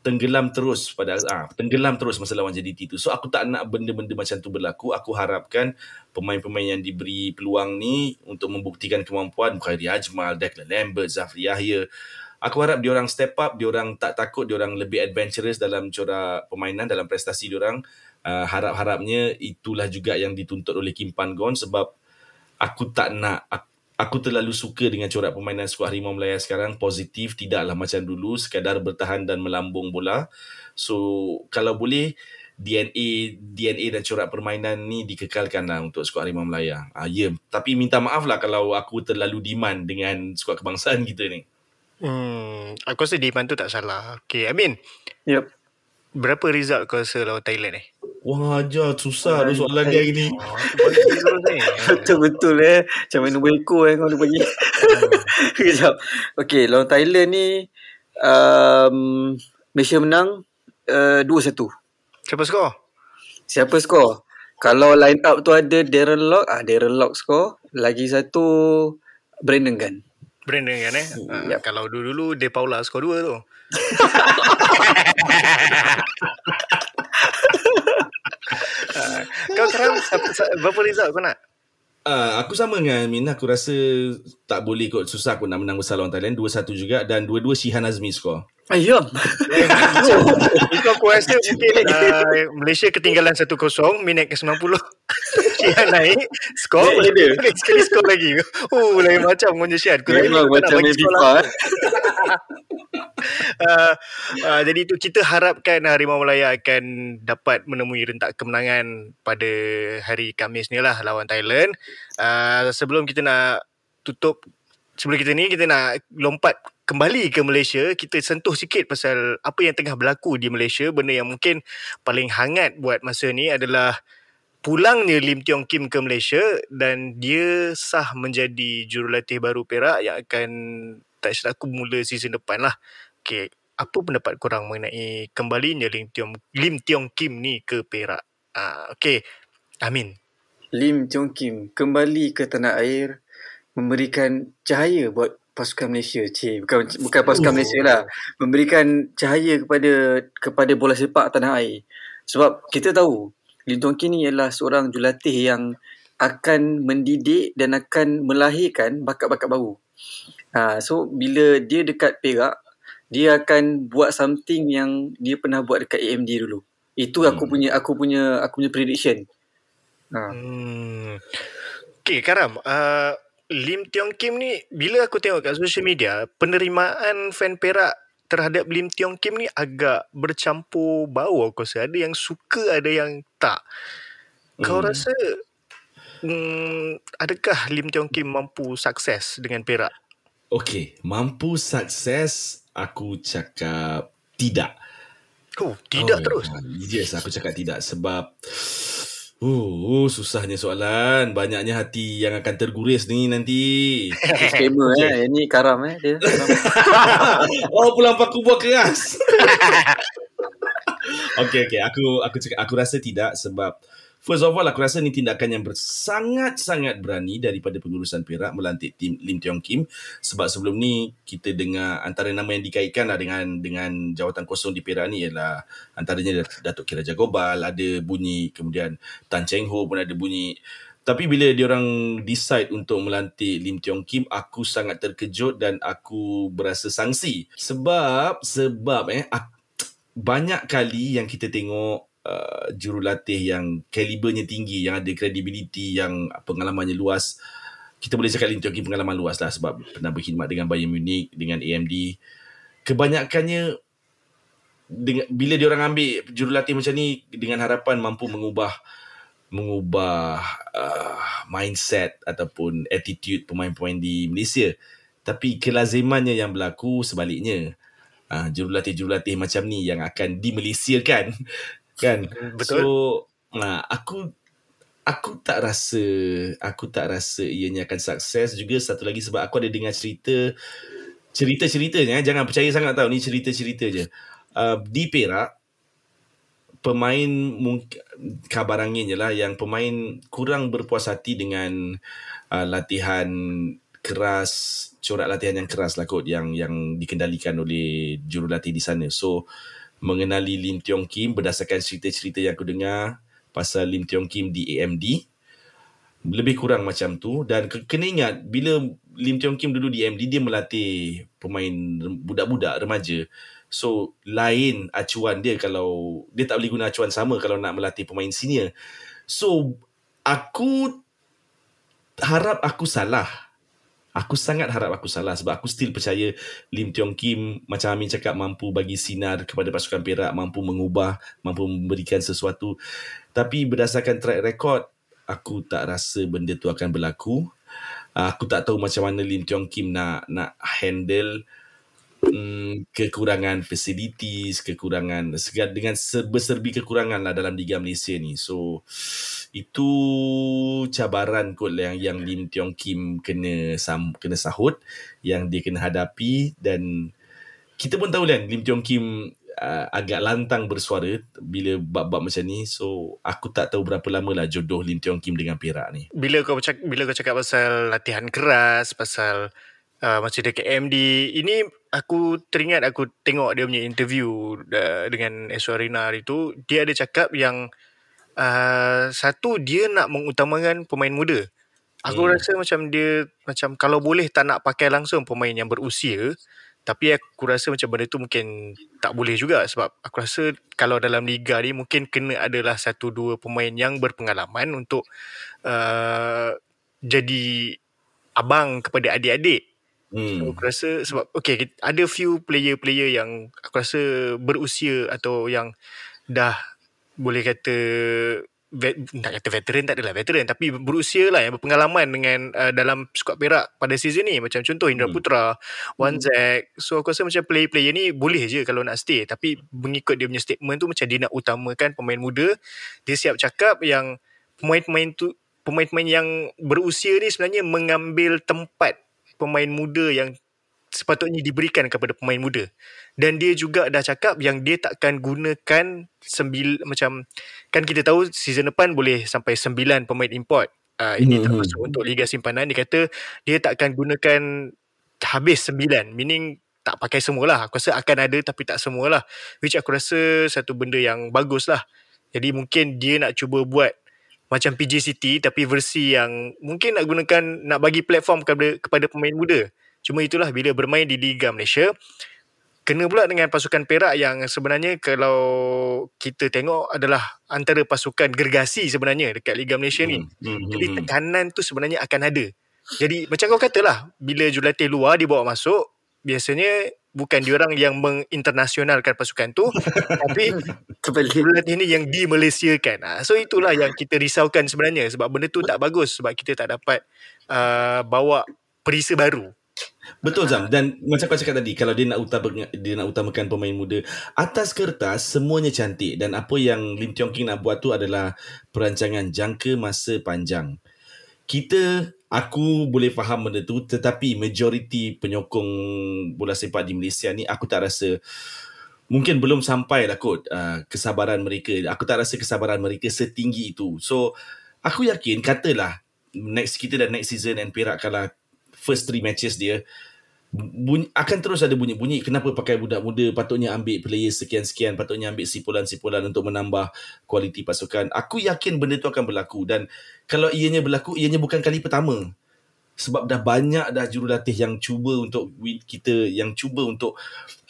tenggelam terus pada ah tenggelam terus masa lawan JDT tu. So aku tak nak benda-benda macam tu berlaku. Aku harapkan pemain-pemain yang diberi peluang ni untuk membuktikan kemampuan Khairi Ajmal, Declan Lambert, Zafri Yahya. Aku harap diorang step up, diorang tak takut, diorang lebih adventurous dalam corak permainan, dalam prestasi diorang. Uh, harap-harapnya itulah juga yang dituntut oleh Kim Pan Gon sebab aku tak nak aku, aku terlalu suka dengan corak permainan skuad Harimau Melaya sekarang positif tidaklah macam dulu sekadar bertahan dan melambung bola so kalau boleh DNA DNA dan corak permainan ni dikekalkan lah untuk skuad Harimau Melaya ah, ya yeah. tapi minta maaf lah kalau aku terlalu demand dengan skuad kebangsaan kita ni Hmm, aku rasa Diman tu tak salah. Okay, Amin. Yep. Berapa result kau rasa lawan Thailand ni? wah ajar susah tu soalan dia hari ni Oh. Betul-betul eh. Macam main Welco eh kau bagi. Kejap. Okay, lawan Thailand ni um, Malaysia menang uh, 2-1. Siapa skor? Siapa skor? Kalau line up tu ada Darren Lock, ah Darren Lock skor. Lagi satu Brandon Gunn. Brandon kan eh? Uh, Yep. Kalau dulu-dulu De Paula skor dua tu. Ah, kau sekarang berapa result kau nak? Uh, aku sama dengan Min Aku rasa tak boleh kot Susah aku nak menang besar lawan Thailand 2-1 juga Dan dua-dua Shihan Azmi skor Ayam. Itu aku rasa mungkin uh, Malaysia ketinggalan 1-0 minit ke 90. Kia naik skor Naik dia. boleh sekali skor lagi. Oh lain macam Syad. Aku Memang macam FIFA. lah. eh. uh, uh, jadi itu kita harapkan Harimau Malaya akan dapat menemui rentak kemenangan pada hari Khamis ni lah lawan Thailand. Uh, sebelum kita nak tutup sebelum kita ni kita nak lompat kembali ke Malaysia kita sentuh sikit pasal apa yang tengah berlaku di Malaysia benda yang mungkin paling hangat buat masa ni adalah pulangnya Lim Tiong Kim ke Malaysia dan dia sah menjadi jurulatih baru Perak yang akan tak silap aku mula season depan lah. Okay, apa pendapat korang mengenai kembalinya Lim Tiong Lim Tiong Kim ni ke Perak? Ah, okay, Amin. Lim Tiong Kim kembali ke tanah air memberikan cahaya buat pasukan Malaysia. Cik, bukan bukan pasukan Oh. Malaysia lah. Memberikan cahaya kepada kepada bola sepak tanah air. Sebab kita tahu Lim Tiong Kim ni adalah seorang jurulatih yang akan mendidik dan akan melahirkan bakat-bakat baru. Ha, so bila dia dekat Perak, dia akan buat something yang dia pernah buat dekat AMD dulu. Itu aku Hmm. punya aku punya aku punya prediction. Ha. Hmm. Okay, Karam. Uh, Lim Tiong Kim ni, bila aku tengok kat social media, penerimaan fan Perak terhadap Lim Tiong Kim ni agak bercampur bau aku rasa. Ada yang suka, ada yang tak. Kau Hmm. rasa hmm, adakah Lim Tiong Kim mampu sukses dengan Perak? Okay, mampu sukses, aku cakap tidak. Oh, tidak oh, terus. Yes, aku cakap tidak sebab Oh, oh, susahnya soalan. Banyaknya hati yang akan terguris ni nanti. Disclaimer Okay. eh. Yang ni karam eh. Dia karam. oh, pulang paku buah keras. okay, okay. Aku aku cakap, aku rasa tidak sebab first of all aku rasa ni tindakan yang sangat-sangat berani daripada pengurusan Perak melantik tim Lim Tiong Kim sebab sebelum ni kita dengar antara nama yang dikaitkan lah dengan dengan jawatan kosong di Perak ni ialah antaranya Datuk Kiraja Gobal, ada bunyi kemudian Tan Cheng Ho pun ada bunyi tapi bila diorang decide untuk melantik Lim Tiong Kim, aku sangat terkejut dan aku berasa sangsi. Sebab, sebab eh, ak- banyak kali yang kita tengok uh, jurulatih yang kalibernya tinggi, yang ada kredibiliti, yang pengalamannya luas. Kita boleh cakap Kim pengalaman luas lah sebab pernah berkhidmat dengan Bayern Munich, dengan AMD. Kebanyakannya dengan, bila diorang ambil jurulatih macam ni dengan harapan mampu mengubah mengubah uh, mindset ataupun attitude pemain-pemain di Malaysia. Tapi kelazimannya yang berlaku sebaliknya. Uh, jurulatih-jurulatih macam ni yang akan dimalaysiakan. kan? Betul. So, uh, aku aku tak rasa aku tak rasa ianya akan sukses juga satu lagi sebab aku ada dengar cerita cerita-ceritanya eh. jangan percaya sangat tau ni cerita-cerita je. Uh, di Perak pemain mungkin kabar anginnya lah yang pemain kurang berpuas hati dengan uh, latihan keras corak latihan yang keras lah kot yang yang dikendalikan oleh jurulatih di sana so mengenali Lim Tiong Kim berdasarkan cerita-cerita yang aku dengar pasal Lim Tiong Kim di AMD lebih kurang macam tu dan ke- kena ingat bila Lim Tiong Kim dulu di AMD dia melatih pemain budak-budak remaja So lain acuan dia kalau dia tak boleh guna acuan sama kalau nak melatih pemain senior. So aku harap aku salah. Aku sangat harap aku salah sebab aku still percaya Lim Tiong Kim macam Amin cakap mampu bagi sinar kepada pasukan Perak, mampu mengubah, mampu memberikan sesuatu. Tapi berdasarkan track record, aku tak rasa benda tu akan berlaku. Aku tak tahu macam mana Lim Tiong Kim nak nak handle mm, kekurangan facilities, kekurangan dengan serba-serbi kekurangan lah dalam Liga Malaysia ni. So itu cabaran kot yang yang Lim Tiong Kim kena sam, kena sahut, yang dia kena hadapi dan kita pun tahu kan Lim Tiong Kim uh, agak lantang bersuara bila bab-bab macam ni. So aku tak tahu berapa lama lah jodoh Lim Tiong Kim dengan Perak ni. bila kau cakap bila kau cakap pasal latihan keras pasal uh, masa dekat MD ini aku teringat aku tengok dia punya interview uh, dengan Eswarina hari tu dia ada cakap yang uh, satu dia nak mengutamakan pemain muda aku Hmm. rasa macam dia macam kalau boleh tak nak pakai langsung pemain yang berusia Tapi aku rasa macam benda tu mungkin tak boleh juga sebab aku rasa kalau dalam liga ni mungkin kena adalah satu dua pemain yang berpengalaman untuk uh, jadi abang kepada adik-adik. Hmm. So, aku rasa sebab okay ada few player-player yang aku rasa berusia atau yang dah boleh kata vet, tak kata veteran tak adalah veteran tapi berusia lah yang berpengalaman dengan uh, dalam skuad Perak pada season ni macam contoh Indra hmm. Putra, Wan Zek. So aku rasa macam player-player ni boleh je kalau nak stay tapi mengikut dia punya statement tu macam dia nak utamakan pemain muda. Dia siap cakap yang pemain-pemain tu pemain-pemain yang berusia ni sebenarnya mengambil tempat pemain muda yang sepatutnya diberikan kepada pemain muda. Dan dia juga dah cakap yang dia takkan gunakan sembil macam kan kita tahu season depan boleh sampai sembilan pemain import. Uh, ini mm-hmm. termasuk untuk liga simpanan. Dia kata dia takkan gunakan habis sembilan. Meaning tak pakai semualah. Aku rasa akan ada tapi tak semualah. Which aku rasa satu benda yang bagus lah jadi mungkin dia nak cuba buat macam PJ City tapi versi yang mungkin nak gunakan nak bagi platform kepada kepada pemain muda Cuma itulah bila bermain di Liga Malaysia kena pula dengan pasukan Perak yang sebenarnya kalau kita tengok adalah antara pasukan gergasi sebenarnya dekat Liga Malaysia ni. Hmm, hmm, Jadi hmm. tekanan tu sebenarnya akan ada. Jadi macam kau katalah bila jurulatih luar dibawa masuk biasanya bukan diorang yang menginternasionalkan pasukan tu tapi jurulatih ni yang di Malaysia kan. Ah, so itulah yang kita risaukan sebenarnya. Sebab benda tu tak bagus sebab kita tak dapat uh, bawa perisa baru. Betul Zam dan macam kau cakap tadi kalau dia nak utamakan dia nak utamakan pemain muda atas kertas semuanya cantik. Dan apa yang Lim Tiong King nak buat tu adalah perancangan jangka masa panjang. Kita aku boleh faham benda tu tetapi majoriti penyokong bola sepak di Malaysia ni aku tak rasa mungkin belum sampai lah kot uh, kesabaran mereka. Aku tak rasa kesabaran mereka setinggi itu. So aku yakin katalah next kita dan next season and Perak kalah first three matches dia bunyi, akan terus ada bunyi-bunyi. Kenapa pakai budak muda? Patutnya ambil player sekian-sekian. Patutnya ambil sipulan-sipulan untuk menambah kualiti pasukan. Aku yakin benda tu akan berlaku. Dan kalau ianya berlaku ianya bukan kali pertama. Sebab dah banyak dah jurulatih yang cuba untuk kita yang cuba untuk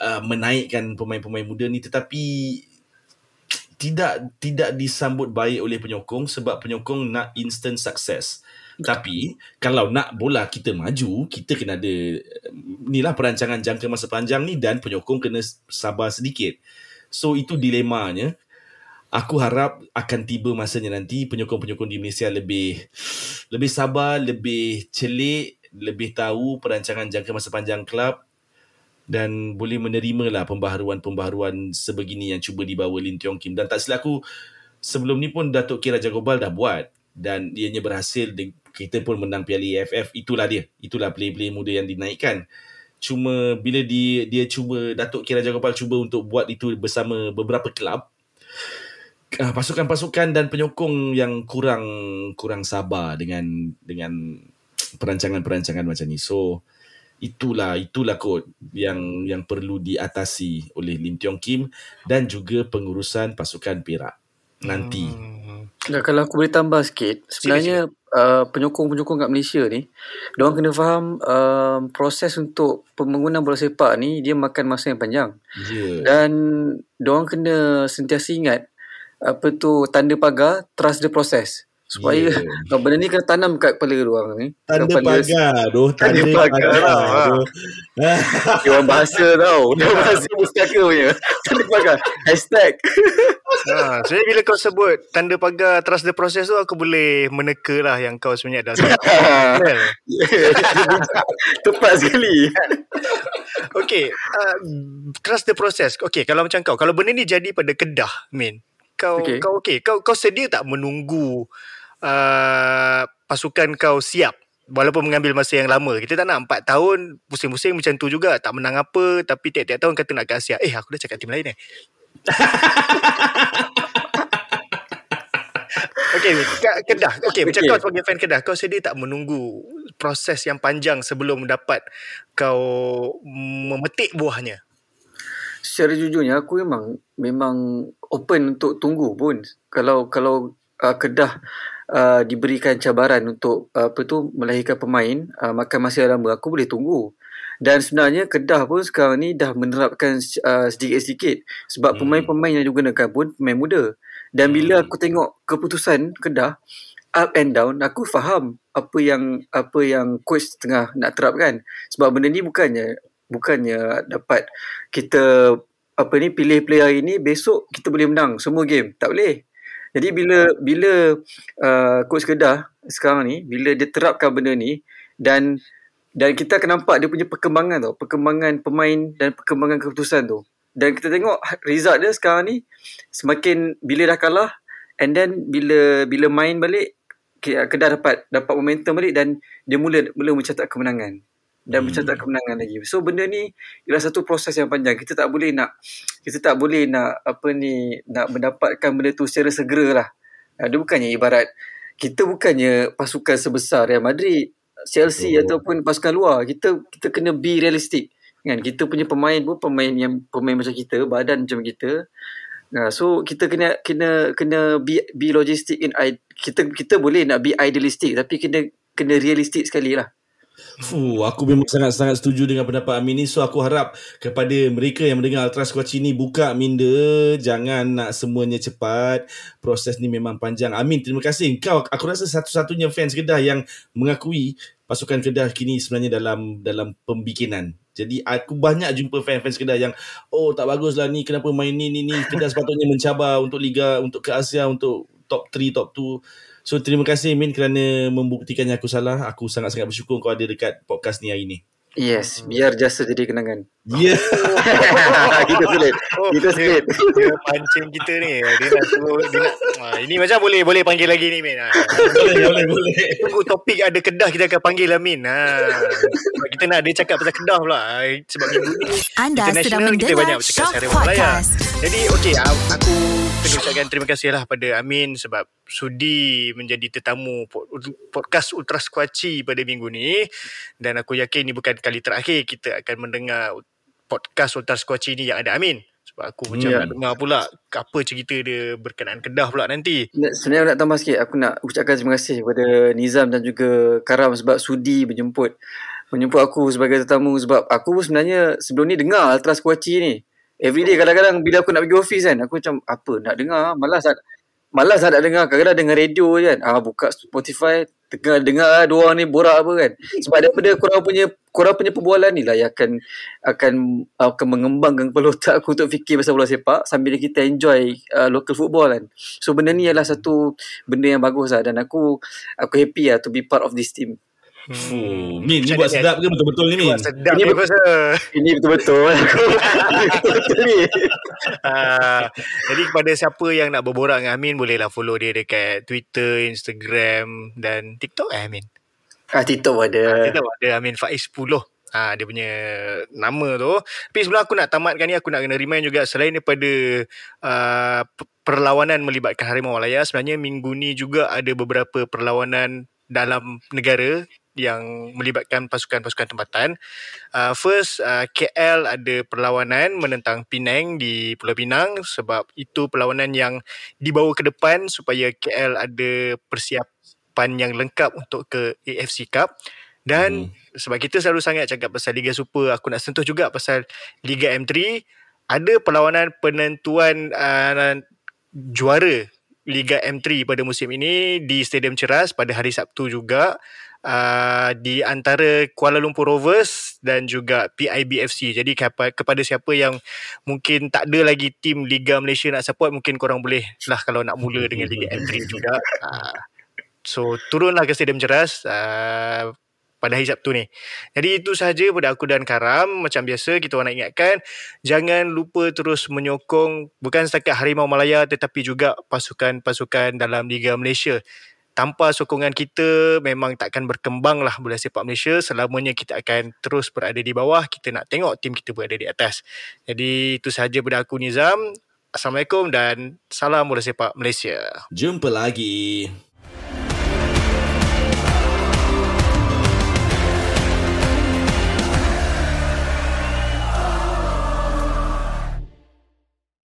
uh, menaikkan pemain-pemain muda ni. Tetapi tidak tidak disambut baik oleh penyokong sebab penyokong nak instant success. Tapi kalau nak bola kita maju, kita kena ada inilah perancangan jangka masa panjang ni dan penyokong kena sabar sedikit. So itu dilemanya. Aku harap akan tiba masanya nanti penyokong-penyokong di Malaysia lebih lebih sabar, lebih celik, lebih tahu perancangan jangka masa panjang klub dan boleh menerima lah pembaharuan-pembaharuan sebegini yang cuba dibawa Lin Tiong Kim. Dan tak silap aku, sebelum ni pun Datuk Kira Jagobal dah buat dan ianya berhasil kita pun menang Piala AFF itulah dia. Itulah player-player muda yang dinaikkan. Cuma bila dia dia cuba Datuk Kira Jagopal cuba untuk buat itu bersama beberapa kelab uh, pasukan-pasukan dan penyokong yang kurang kurang sabar dengan dengan perancangan-perancangan macam ni. So itulah itulah kod yang yang perlu diatasi oleh Lim Tiong Kim dan juga pengurusan pasukan Perak nanti. Hmm. Nah, kalau aku boleh tambah sikit, sebenarnya uh, penyokong-penyokong kat Malaysia ni, diorang kena faham uh, proses untuk pembangunan bola sepak ni dia makan masa yang panjang. Yeah. Dan diorang kena sentiasa ingat apa tu tanda pagar trust the process supaya yeah. benda ni kena tanam kat kepala orang ni. Tanda pagar doh tanda, tanda pagar, pagar. Lah dia orang bahasa tau. Dia bahasa pustaka punya. Tanda pagar. Hashtag. Ha, sebenarnya bila kau sebut tanda pagar trust the process tu aku boleh meneka lah yang kau sebenarnya dah tepat sekali. Okay, uh, trust the process. Okay, kalau macam kau, kalau benda ni jadi pada Kedah, Min, kau okay. kau okay, kau kau sedia tak menunggu uh, pasukan kau siap walaupun mengambil masa yang lama kita tak nak 4 tahun pusing-pusing macam tu juga tak menang apa tapi tiap-tiap tahun kata nak ke Asia eh aku dah cakap tim lain eh Okay, Kedah. Okay, macam okay. kau sebagai fan Kedah, kau sedia tak menunggu proses yang panjang sebelum dapat kau memetik buahnya? Secara jujurnya, aku memang memang open untuk tunggu pun. Kalau kalau uh, Kedah uh, diberikan cabaran untuk uh, apa tu melahirkan pemain uh, makan masa lama aku boleh tunggu Dan sebenarnya Kedah pun sekarang ni dah menerapkan uh, sedikit-sedikit sebab Hmm. pemain-pemain yang digunakan pun pemain muda. Dan bila Hmm. aku tengok keputusan Kedah up and down, aku faham apa yang apa yang coach tengah nak terapkan. Sebab benda ni bukannya bukannya dapat kita apa ni pilih player hari ni besok kita boleh menang semua game. Tak boleh. Jadi bila bila uh, coach Kedah sekarang ni bila dia terapkan benda ni dan dan kita akan nampak dia punya perkembangan tau, perkembangan pemain dan perkembangan keputusan tu. Dan kita tengok result dia sekarang ni semakin bila dah kalah and then bila bila main balik ke- Kedah dapat dapat momentum balik dan dia mula mula mencatat kemenangan dan Hmm. mencatat kemenangan lagi. So benda ni ialah satu proses yang panjang. Kita tak boleh nak kita tak boleh nak apa ni nak mendapatkan benda tu secara segera lah. Ah, Dia bukannya ibarat kita bukannya pasukan sebesar Real Madrid, Chelsea Oh. ataupun pasukan luar. Kita kita kena be realistic. Kan kita punya pemain pun pemain yang pemain macam kita, badan macam kita. Nah, so kita kena kena kena be be logistic in kita kita boleh nak be idealistic tapi kena kena realistic sekali lah. Fuh, aku memang sangat-sangat setuju dengan pendapat Amin ni. So aku harap kepada mereka yang mendengar Ultras Kuaci ni buka minda, jangan nak semuanya cepat. Proses ni memang panjang. Amin, terima kasih. Kau aku rasa satu-satunya fans Kedah yang mengakui pasukan Kedah kini sebenarnya dalam dalam pembikinan. Jadi aku banyak jumpa fan-fans Kedah yang oh tak baguslah ni kenapa main ni ni ni Kedah sepatutnya mencabar untuk liga untuk ke Asia untuk top 3 top 2 So terima kasih Min kerana membuktikannya aku salah. Aku sangat-sangat bersyukur kau ada dekat podcast ni hari ni. Yes, biar jasa jadi kenangan. Ya. Yeah. kita sulit. Oh, Kita dia, sulit. dia pancing kita ni. Dia nak suruh, dia nak, ah, ini macam boleh boleh panggil lagi ni Min. Ha. boleh, boleh, boleh. Tunggu topik ada Kedah kita akan panggil lah Min. Ha. Sebab kita nak dia cakap pasal Kedah pula. Ha, Sebab minggu ni Anda sedang international kita banyak mendengar bercakap Shock secara. Jadi okey a- aku kena ucapkan terima kasih lah pada Amin sebab sudi menjadi tetamu pod- podcast Ultra Squatchy pada minggu ni. Dan aku yakin ini bukan kali terakhir kita akan mendengar podcast Ultra Squatchy ni yang ada Amin. Sebab aku macam Ya. nak dengar pula apa cerita dia berkenaan Kedah pula nanti. Sebenarnya aku nak tambah sikit. Aku nak ucapkan terima kasih kepada Nizam dan juga Karam Sebab sudi menjemput Menjemput aku sebagai tetamu. Sebab aku pun sebenarnya Sebelum ni dengar Ultras Kuaci ni Everyday kadang-kadang Bila aku nak pergi office kan Aku macam Apa nak dengar? Malas nak Malas nak dengar. Kadang-kadang dengar radio je kan. Ah, Buka Spotify Dengar, dengar lah dua ni borak apa kan. Sebab daripada korang punya Korang punya perbualan ni lah Yang akan Akan akan mengembangkan kepala otak aku Untuk fikir pasal bola sepak Sambil kita enjoy uh, Local football kan. So benda ni adalah satu benda yang bagus lah dan aku aku happy lah to be part of this team. Fuh, Min, ni buat sedap ke betul-betul ni Min? Sedap Ini ni betul-. Ini betul-betul. Ini betul-betul ni. Ah, jadi kepada siapa yang nak berborak dengan Amin bolehlah follow dia dekat Twitter, Instagram dan TikTok eh Amin. Ah TikTok Ah, ada. Kita tahu ada Amin Faiz 10. Ah dia punya nama tu. Tapi sebelum aku nak tamatkan ni aku nak kena remind juga selain daripada uh, perlawanan melibatkan Harimau Malaya sebenarnya minggu ni juga ada beberapa perlawanan dalam negara yang melibatkan pasukan-pasukan tempatan. Uh, first uh, KL ada perlawanan menentang Penang di Pulau Pinang sebab itu perlawanan yang dibawa ke depan supaya KL ada persiapan yang lengkap untuk ke AFC Cup dan Hmm. sebab kita selalu sangat cakap pasal Liga Super aku nak sentuh juga pasal Liga M3 ada perlawanan penentuan uh, juara Liga M3 pada musim ini di Stadium Ceras pada hari Sabtu juga uh, di antara Kuala Lumpur Rovers dan juga PIBFC. Jadi kepa- kepada siapa yang mungkin tak ada lagi tim Liga Malaysia nak support mungkin korang boleh lah kalau nak mula dengan Liga M3 juga. Uh, so turunlah ke Stadium Ceras uh, pada hari Sabtu ni. Jadi itu sahaja pada aku dan Karam. Macam biasa kita orang nak ingatkan jangan lupa terus menyokong bukan setakat Harimau Malaya tetapi juga pasukan-pasukan dalam Liga Malaysia. Tanpa sokongan kita memang takkan berkembang lah bola sepak Malaysia. Selamanya kita akan terus berada di bawah. Kita nak tengok tim kita berada di atas. Jadi itu sahaja pada aku Nizam. Assalamualaikum dan salam bola sepak Malaysia. Jumpa lagi.